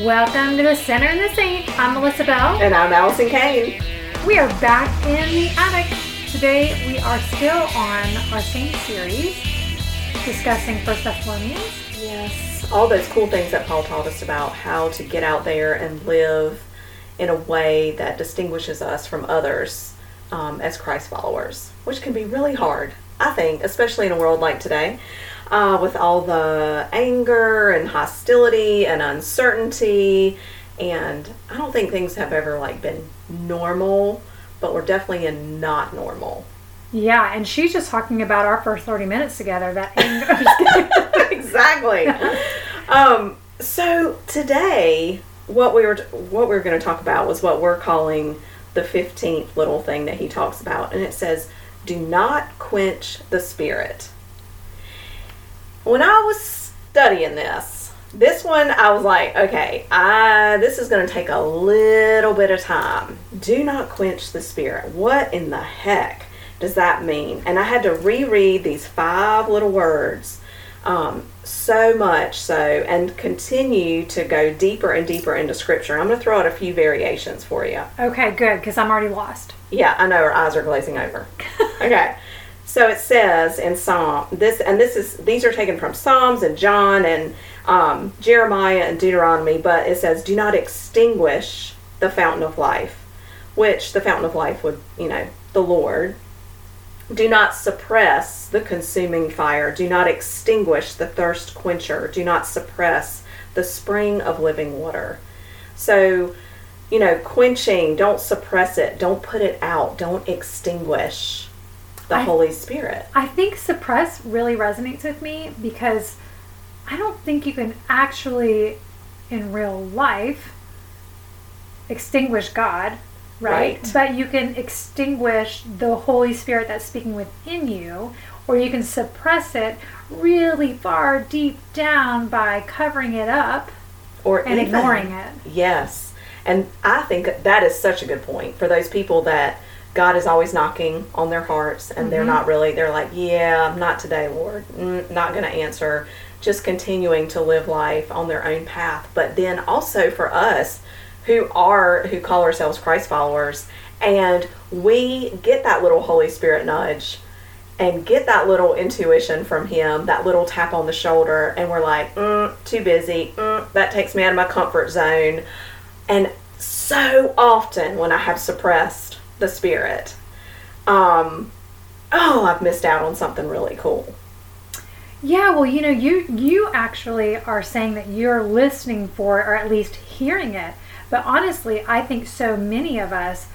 Welcome to the Sinner and the Saint. I'm Melissa Bell. And I'm Allison Kane. We are back in the attic. Today we are still on our same series discussing First Thessalonians. Yes, all those cool things that Paul taught us about how to get out there and live in a way that distinguishes us from others um, as Christ followers, which can be really hard, I think, especially in a world like today. Uh, with all the anger and hostility and uncertainty and i don't think things have ever like been normal but we're definitely in not normal Yeah, and she's just talking about our first 30 minutes together. That anger. exactly. um, so today, what we were what we were going to talk about was what we're calling the fifteenth little thing that he talks about, and it says, "Do not quench the spirit." When I was studying this, this one I was like, okay, I this is going to take a little bit of time. Do not quench the spirit. What in the heck does that mean? And I had to reread these five little words um, so much so and continue to go deeper and deeper into scripture. I'm going to throw out a few variations for you. okay, good, because I'm already lost. Yeah, I know our eyes are glazing over. okay. So it says in Psalm this and this is these are taken from Psalms and John and um, Jeremiah and Deuteronomy, but it says, "Do not extinguish the fountain of life," which the fountain of life would, you know, the Lord. Do not suppress the consuming fire. Do not extinguish the thirst quencher. Do not suppress the spring of living water. So, you know, quenching, don't suppress it. Don't put it out. Don't extinguish the I- Holy Spirit. I think suppress really resonates with me because I don't think you can actually, in real life, extinguish God, right? Right. But you can extinguish the Holy Spirit that's speaking within you, or you can suppress it really far deep down by covering it up Or and even- ignoring it. Yes. And I think that is such a good point for those people that God is always knocking on their hearts and they're not really, they're like, yeah, not today, Lord. Mm, not going to answer. Just continuing to live life on their own path. But then also for us who are, who call ourselves Christ followers, and we get that little Holy Spirit nudge and get that little intuition from him, that little tap on the shoulder, and we're like, mm, too busy. Mm, that takes me out of my comfort zone. And so often when I have suppressed the spirit, um, oh, I've missed out on something really cool. Yeah, well, you know, you you actually are saying that you're listening for it or at least hearing it. But honestly, I think so many of us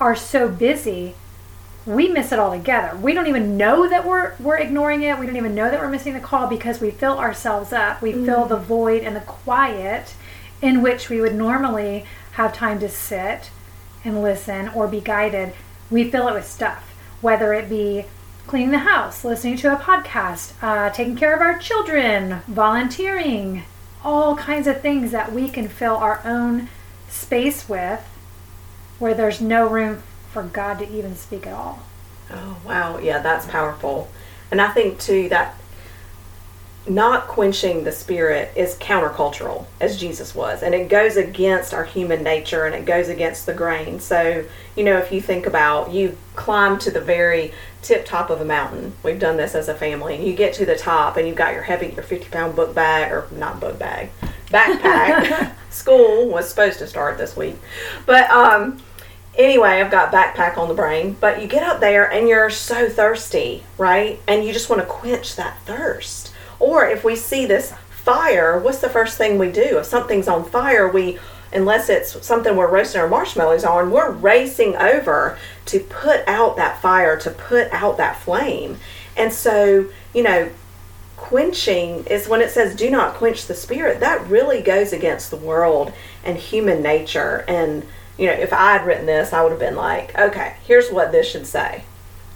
are so busy we miss it altogether. We don't even know that we're we're ignoring it. We don't even know that we're missing the call because we fill ourselves up. We fill the void and the quiet in which we would normally have time to sit and listen or be guided. We fill it with stuff, whether it be cleaning the house, listening to a podcast, uh, taking care of our children, volunteering, all kinds of things that we can fill our own space with where there's no room for God to even speak at all. Oh, wow. Yeah, that's powerful. And I think, too, that not quenching the spirit is countercultural, as Jesus was. And it goes against our human nature and it goes against the grain. So, you know, if you think about you climb to the very tip top of a mountain, we've done this as a family, and you get to the top and you've got your heavy, your 50 pound book bag, or not book bag, backpack. School was supposed to start this week. But, um, anyway, I've got backpack on the brain, but you get up there and you're so thirsty, right? And you just want to quench that thirst. Or if we see this fire, what's the first thing we do? If something's on fire, we unless it's something we're roasting our marshmallows on, we're racing over to put out that fire, to put out that flame. And so, you know, quenching is when it says do not quench the spirit that really goes against the world and human nature and you know if i had written this i would have been like okay here's what this should say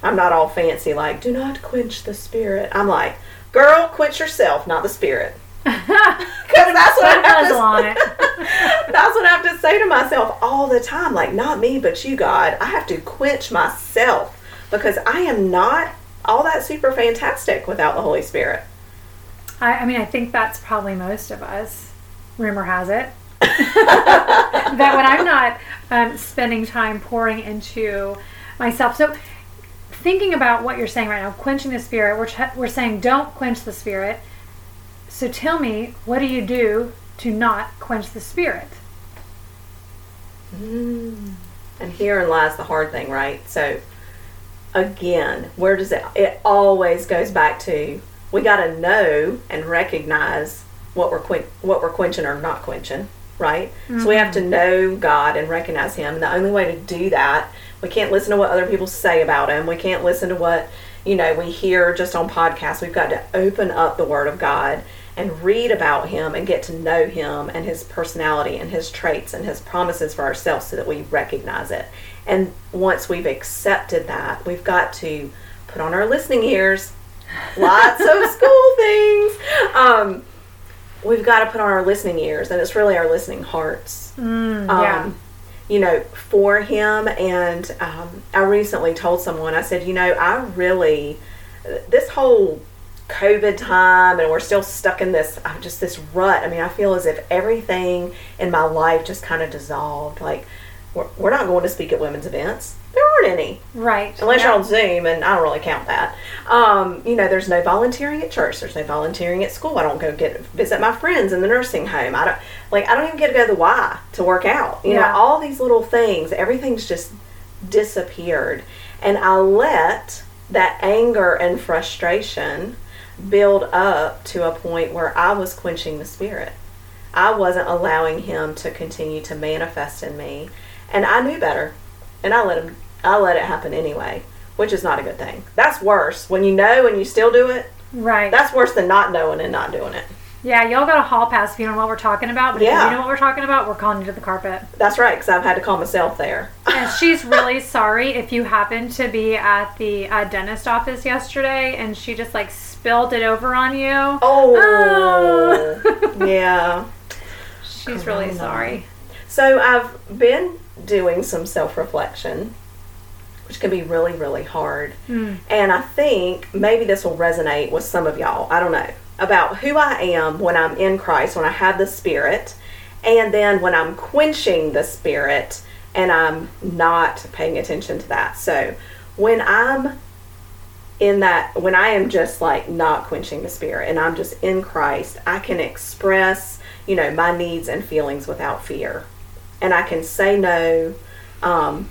i'm not all fancy like do not quench the spirit i'm like girl quench yourself not the spirit because that's what I have to. that's what I have to say to myself all the time. Like, not me, but you, God. I have to quench myself because I am not all that super fantastic without the Holy Spirit. I, I mean, I think that's probably most of us. Rumor has it. that when I'm not um, spending time pouring into myself. So, thinking about what you're saying right now, quenching the spirit, we're, ch- we're saying don't quench the spirit. So, tell me, what do you do to not quench the spirit? Mm. And herein lies the hard thing, right? So, again, where does it? It always goes back to we got to know and recognize what we're quen- what we're quenching or not quenching, right? Mm-hmm. So we have to know God and recognize Him. And the only way to do that, we can't listen to what other people say about Him. We can't listen to what you know we hear just on podcasts. We've got to open up the Word of God and read about him and get to know him and his personality and his traits and his promises for ourselves so that we recognize it. And once we've accepted that, we've got to put on our listening ears. Lots of school things. Um, we've got to put on our listening ears, and it's really our listening hearts. Mm, yeah. You know, for him. And um, I recently told someone, I said, you know, I really, this whole COVID time and we're still stuck in this uh, just this rut. I mean, I feel as if everything in my life just kind of dissolved. Like we're, we're not going to speak at women's events. Any. Right. Unless you're on Zoom, and I don't really count that. Um, you know, there's no volunteering at church. There's no volunteering at school. I don't go get visit my friends in the nursing home. I don't like. I don't even get to go to the Y to work out. You yeah. know, all these little things. Everything's just disappeared, and I let that anger and frustration build up to a point where I was quenching the spirit. I wasn't allowing him to continue to manifest in me, and I knew better, and I let him. I let it happen anyway, which is not a good thing. That's worse when you know and you still do it. Right. That's worse than not knowing and not doing it. Yeah, y'all got a hall pass if you know what we're talking about. But yeah. if you know what we're talking about, we're calling you to the carpet. That's right, because I've had to call myself there. and she's really sorry if you happened to be at the uh, dentist office yesterday and she just like spilled it over on you. Oh, oh. yeah. She's really sorry. So I've been doing some self reflection, which can be really, really hard. Mm. And I think maybe this will resonate with some of y'all. I don't know. About who I am when I'm in Christ, when I have the Spirit, and then when I'm quenching the Spirit and I'm not paying attention to that. So when I'm in that when I am just like not quenching the spirit and I'm just in Christ, I can express, you know, my needs and feelings without fear. And I can say no um,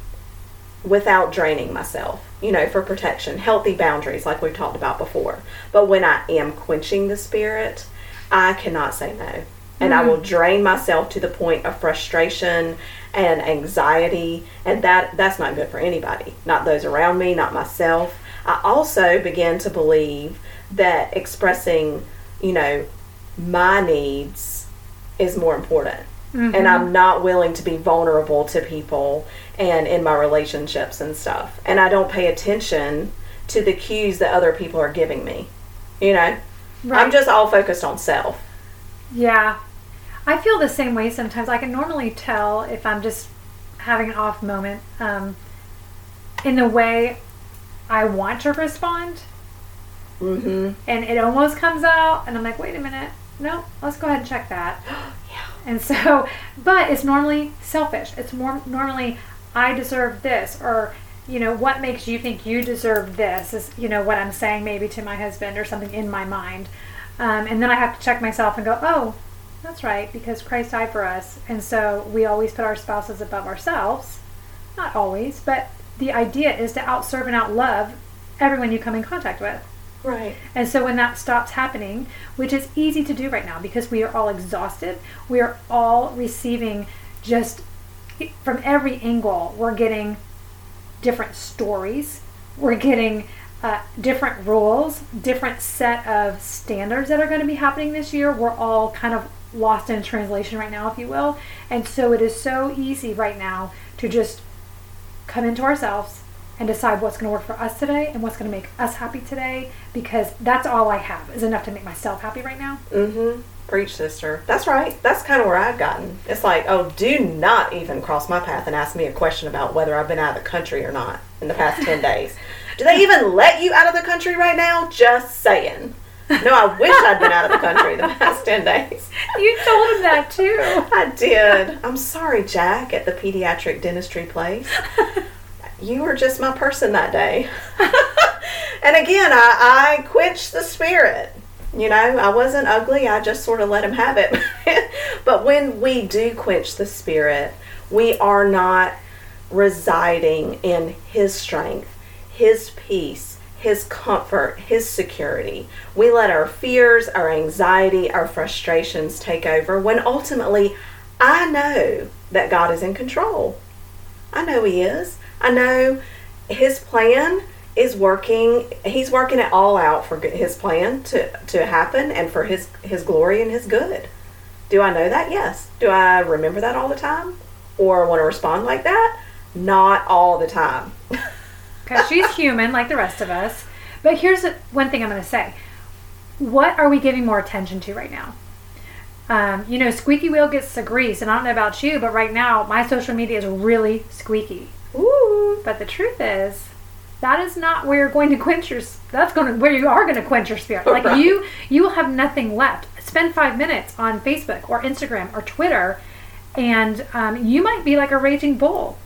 without draining myself, you know, for protection, healthy boundaries like we've talked about before. But when I am quenching the spirit, I cannot say no. And mm-hmm. I will drain myself to the point of frustration and anxiety, and that that's not good for anybody, not those around me, not myself. I also began to believe that expressing, you know, my needs is more important. Mm-hmm. And I'm not willing to be vulnerable to people and in my relationships and stuff. And I don't pay attention to the cues that other people are giving me. You know? Right. I'm just all focused on self. Yeah. I feel the same way sometimes. I can normally tell if I'm just having an off moment um, in the way I want to respond. Mm-hmm. And it almost comes out, and I'm like, wait a minute. No, let's go ahead and check that. yeah. And so, but it's normally selfish. It's more normally, I deserve this, or, you know, what makes you think you deserve this is, you know, what I'm saying maybe to my husband or something in my mind. Um, and then I have to check myself and go, oh, that's right, because Christ died for us. And so we always put our spouses above ourselves. Not always, but the idea is to outserve and outlove everyone you come in contact with. Right. And so when that stops happening, which is easy to do right now because we are all exhausted, we are all receiving just from every angle, we're getting different stories, we're getting uh, different rules, different set of standards that are going to be happening this year. We're all kind of lost in translation right now, if you will. And so it is so easy right now to just come into ourselves and decide what's going to work for us today and what's going to make us happy today because that's all I have is enough to make myself happy right now. Mm-hmm. Preach, sister. That's right. That's kind of where I've gotten. It's like, oh, do not even cross my path and ask me a question about whether I've been out of the country or not in the past 10 days. Do they even let you out of the country right now? Just saying. No, I wish I'd been out of the country the past 10 days. You told him that too. I did. I'm sorry, Jack, at the pediatric dentistry place. You were just my person that day. and again, I, I quenched the spirit. You know, I wasn't ugly, I just sort of let him have it. but when we do quench the spirit, we are not residing in his strength, his peace, his comfort, his security. We let our fears, our anxiety, our frustrations take over when ultimately I know that God is in control. I know He is. I know His plan is working. He's working it all out for His plan to, to happen and for His, His glory and His good. Do I know that? Yes. Do I remember that all the time? Or want to respond like that? Not all the time. Because she's human like the rest of us. But here's one thing I'm going to say. What are we giving more attention to right now? Um, you know, squeaky wheel gets the grease, and I don't know about you, but right now my social media is really squeaky. Ooh. But the truth is, that is not where you're going to quench your. That's going to where you are going to quench your spirit. Like Right. you, you will have nothing left. Spend five minutes on Facebook or Instagram or Twitter, and um, you might be like a raging bull.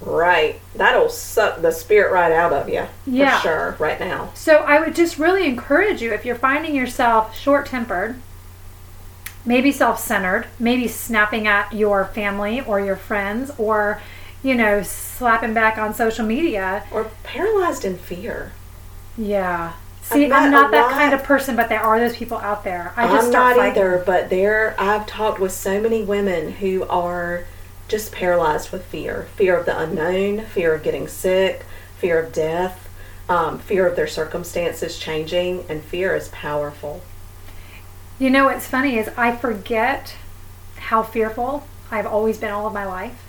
Right. That'll suck the spirit right out of you. Yeah. For sure, right now. So I would just really encourage you if you're finding yourself short tempered, maybe self centered, maybe snapping at your family or your friends, or, you know, slapping back on social media. Or paralyzed in fear. Yeah. See, I've I'm not that lot- kind of person, but there are those people out there. I just I'm not fighting. either, but there I've talked with so many women who are just paralyzed with fear. Fear of the unknown, fear of getting sick, fear of death, um, fear of their circumstances changing, and fear is powerful. You know what's funny is I forget how fearful I've always been all of my life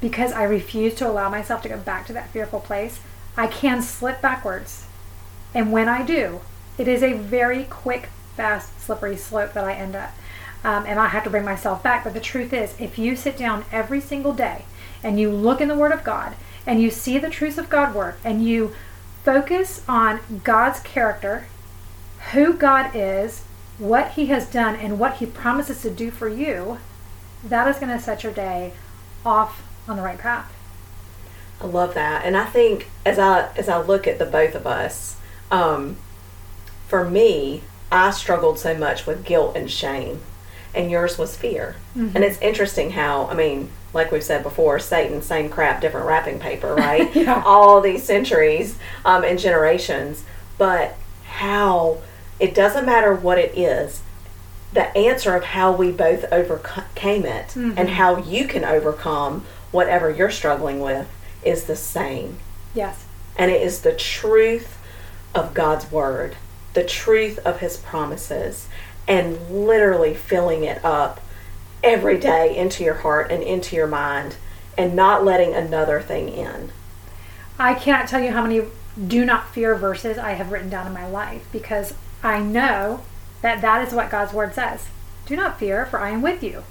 because I refuse to allow myself to go back to that fearful place. I can slip backwards. And when I do, it is a very quick, fast, slippery slope that I end up. Um, and I have to bring myself back. But the truth is, if you sit down every single day and you look in the Word of God and you see the truths of God work and you focus on God's character, who God is, what He has done, and what He promises to do for you, that is going to set your day off on the right path. I love that, and I think as I as I look at the both of us, um, for me, I struggled so much with guilt and shame, and yours was fear. And it's interesting how I mean, like we've said before, Satan, same crap, different wrapping paper, right? Yeah. All these centuries um, and generations, but how it doesn't matter what it is. The answer of how we both overcame it and how you can overcome whatever you're struggling with is the same. Yes. And it is the truth of God's word, the truth of his promises, and literally filling it up every day into your heart and into your mind and not letting another thing in. I cannot tell you how many do not fear verses I have written down in my life because I know that that is what God's word says. Do not fear, for I am with you.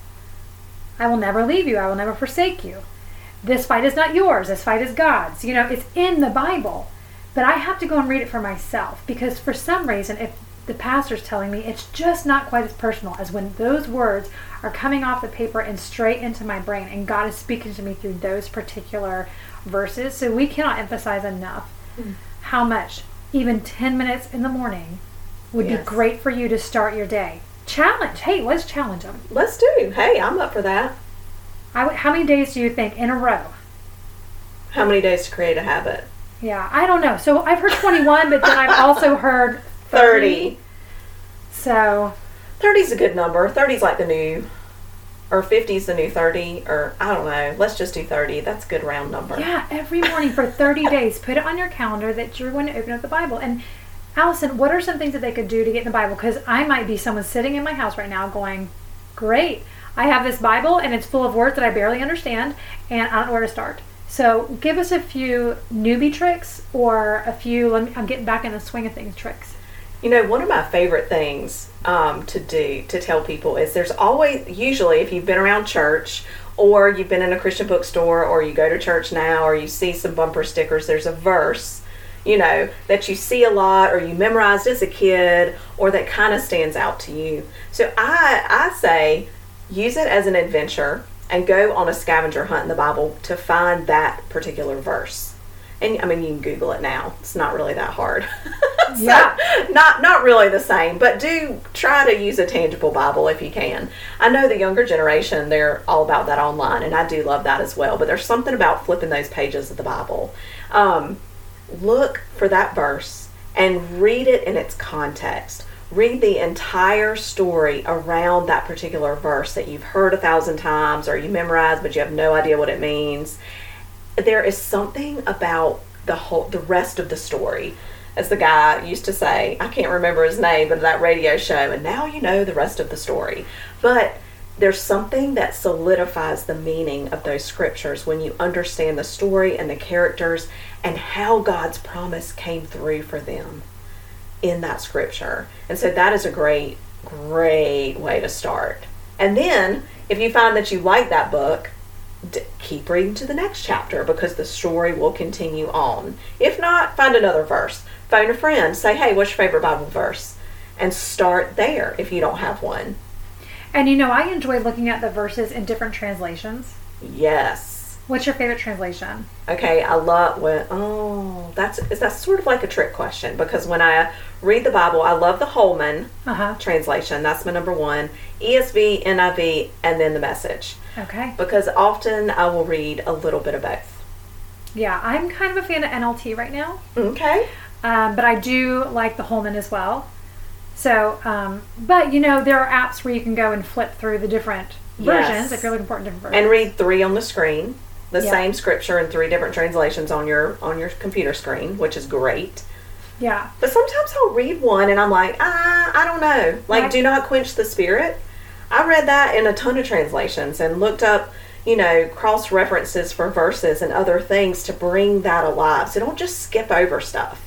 I will never leave you. I will never forsake you. This fight is not yours. This fight is God's. You know, it's in the Bible. But I have to go and read it for myself because for some reason, if the pastor's telling me, it's just not quite as personal as when those words are coming off the paper and straight into my brain and God is speaking to me through those particular verses. So we cannot emphasize enough hmm. how much even 10 minutes in the morning would Yes. be great for you to start your day. Challenge. Hey, let's challenge them. Let's do. Hey, I'm up for that. I how many days do you think in a row? How many days to create a habit? Yeah, I don't know. So I've heard 21, but then I've also heard 30. 30. So 30 is a good number. 30 is like the new, or 50 is the new 30, or I don't know. Let's just do 30. That's a good round number. Yeah, every morning for 30 days, put it on your calendar that you're going to open up the Bible. And Allison, what are some things that they could do to get in the Bible? Because I might be someone sitting in my house right now going, Great, I have this Bible and it's full of words that I barely understand, and I don't know where to start. So give us a few newbie tricks or a few, me, I'm getting back in the swing of things tricks. You know, one of my favorite things um, to do to tell people is there's always, usually, if you've been around church or you've been in a Christian bookstore or you go to church now or you see some bumper stickers, there's a verse you know, that you see a lot or you memorized as a kid or that kind of stands out to you. So I I say use it as an adventure and go on a scavenger hunt in the Bible to find that particular verse. And I mean you can Google it now. It's not really that hard. So, Yeah. not not really the same, but do try to use a tangible Bible if you can. I know the younger generation they're all about that online, and I do love that as well. But there's something about flipping those pages of the Bible. Um, look for that verse and read it in its context. Read the entire story around that particular verse that you've heard a thousand times or you memorized, but you have no idea what it means. There is something about the whole, the rest of the story as the guy used to say, I can't remember his name, but that radio show, and now you know the rest of the story. But there's something that solidifies the meaning of those scriptures when you understand the story and the characters and how God's promise came through for them in that scripture. And so that is a great, great way to start. And then if you find that you like that book, d- keep reading to the next chapter because the story will continue on. If not, find another verse. Phone a friend. Say, hey, what's your favorite Bible verse? And start there if you don't have one. And you know, I enjoy looking at the verses in different translations. Yes. What's your favorite translation? Okay, I love when oh that's is that sort of like a trick question because when I read the Bible, I love the Holman Uh huh. translation. That's my number one. ESV, NIV, and then the Message Okay. because often I will read a little bit of both. Yeah, I'm kind of a fan of NLT right now, Okay. um, but I do like the Holman as well. So, um, but you know, there are apps where you can go and flip through the different Yes. versions if you're looking for different versions. And read three on the screen. The Yeah. same scripture in three different translations on your on your computer screen, which is great. yeah, But sometimes I'll read one and I'm like, ah, I don't know. Like, Right. do not quench the spirit. I read that in a ton of translations and looked up, you know, cross references for verses and other things to bring that alive. So don't just skip over stuff.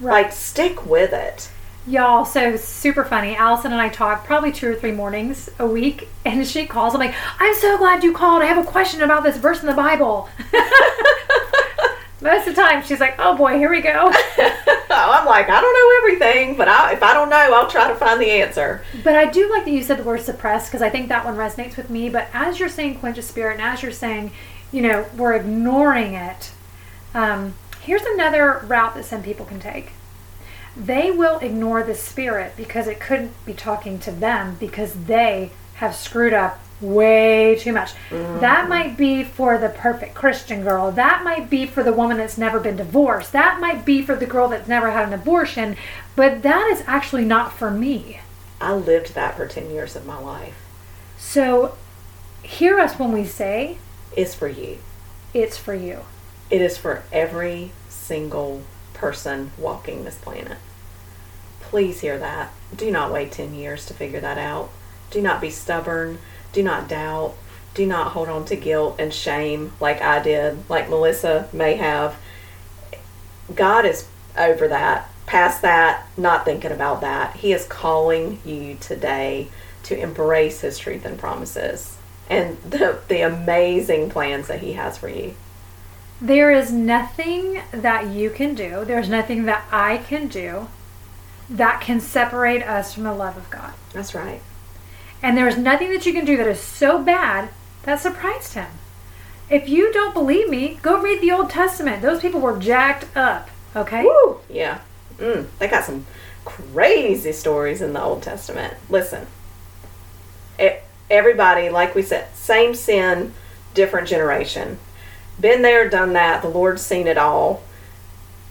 Right. Like, stick with it. Y'all, so super funny. Allison and I talk probably two or three mornings a week, and she calls. I'm like, I'm so glad you called. I have a question about this verse in the Bible. Most of the time, she's like, oh boy, here we go. I'm like, I don't know everything, but I, if I don't know, I'll try to find the answer. But I do like that you said the word suppressed because I think that one resonates with me. But as you're saying quench a spirit, and as you're saying, you know, we're ignoring it, um, here's another route that some people can take. They will ignore the spirit because it couldn't be talking to them because they have screwed up way too much. That mm-hmm. might be for the perfect Christian girl. That might be for the woman that's never been divorced. That might be for the girl that's never had an abortion. But that is actually not for me. I lived that for 10 years of my life. So hear us when we say It's for you. it's for you. It is for every single person walking this planet. Please hear that. Do not wait 10 years to figure that out. Do not be stubborn. Do not doubt. Do not hold on to guilt and shame like I did, like Melissa may have. God is over that, past that, not thinking about that. He is calling you today to embrace His truth and promises and the, the amazing plans that He has for you. There is nothing that you can do, there's nothing that I can do that can separate us from the love of God. That's right. And there's nothing that you can do that is so bad that surprised him. If you don't believe me, go read the Old Testament. Those people were jacked up, okay? Woo! Yeah. Mm, they got some crazy stories in the Old Testament. Listen, e- everybody, like we said, same sin, different generation. Been there, done that. The Lord's seen it all.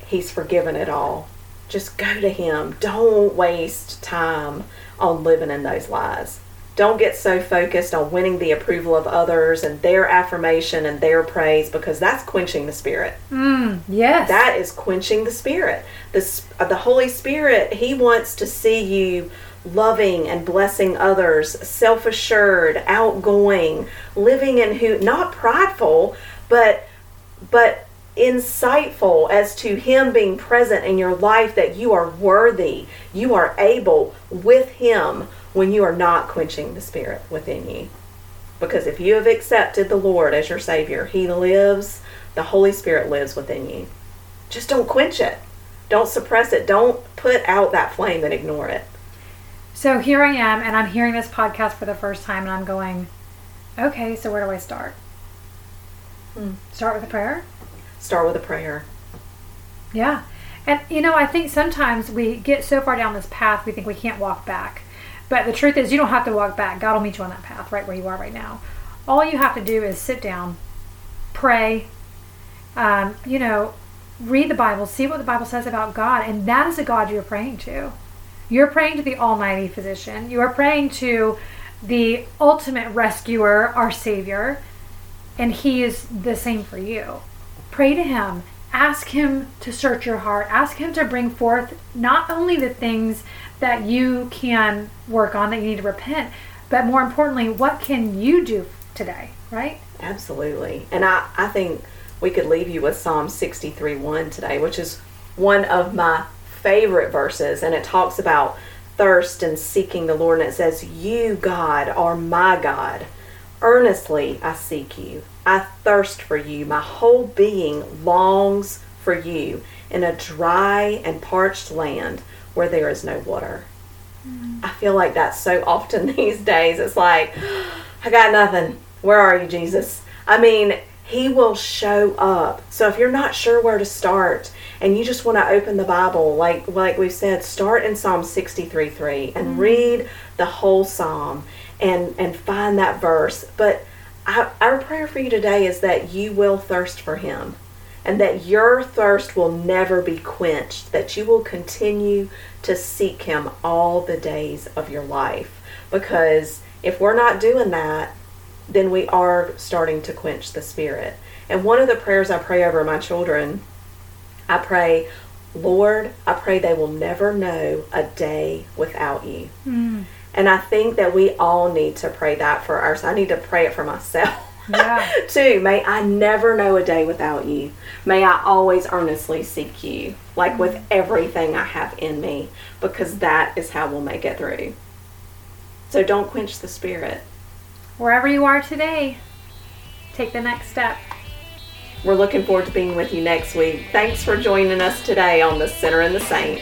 He's forgiven it all. Just go to Him. Don't waste time on living in those lies. Don't get so focused on winning the approval of others and their affirmation and their praise because that's quenching the spirit. Mm, yes. That is quenching the spirit. The uh, the Holy Spirit, he wants to see you loving and blessing others, self-assured, outgoing, living in who not prideful, but but insightful as to him being present in your life that you are worthy, you are able with him when you are not quenching the spirit within you. Because if you have accepted the Lord as your Savior, He lives, the Holy Spirit lives within you. Just don't quench it. Don't suppress it. Don't put out that flame and ignore it. So here I am, and I'm hearing this podcast for the first time, and I'm going, okay, so where do I start? Hmm. Start with a prayer? Start with a prayer. Yeah. And, you know, I think sometimes we get so far down this path, we think we can't walk back. But the truth is, you don't have to walk back. God will meet you on that path right where you are right now. All you have to do is sit down, pray, um, you know, read the Bible, see what the Bible says about God, and that is the God you're praying to. You're praying to the Almighty Physician. You are praying to the ultimate rescuer, our Savior, and He is the same for you. Pray to Him. Ask Him to search your heart. Ask Him to bring forth not only the things that you can work on, that you need to repent, but more importantly, what can you do today, right? Absolutely. And I, I think we could leave you with Psalm 63 1 today, which is one of my favorite verses. And it talks about thirst and seeking the Lord. And it says, You, God, are my God. Earnestly I seek you. I thirst for you. My whole being longs for you in a dry and parched land where there is no water. Mm. I feel like that's so often these days. It's like, I got nothing. Where are you, Jesus? I mean, He will show up. So if you're not sure where to start and you just want to open the Bible, like like we said, start in Psalm 63 3 and mm. read the whole Psalm and and find that verse. But I, our prayer for you today is that you will thirst for Him and that your thirst will never be quenched, that you will continue to seek Him all the days of your life. Because if we're not doing that, then we are starting to quench the Spirit. And one of the prayers I pray over my children, I pray, Lord, I pray they will never know a day without you. Mm. And I think that we all need to pray that for ours. I need to pray it for myself. Yeah. too. May I never know a day without you. May I always earnestly seek you, like with mm-hmm. everything I have in me, because that is how we'll make it through. So don't quench the spirit. Wherever you are today, take the next step. We're looking forward to being with you next week. Thanks for joining us today on The Sinner and the Saint.